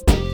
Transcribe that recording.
Bye.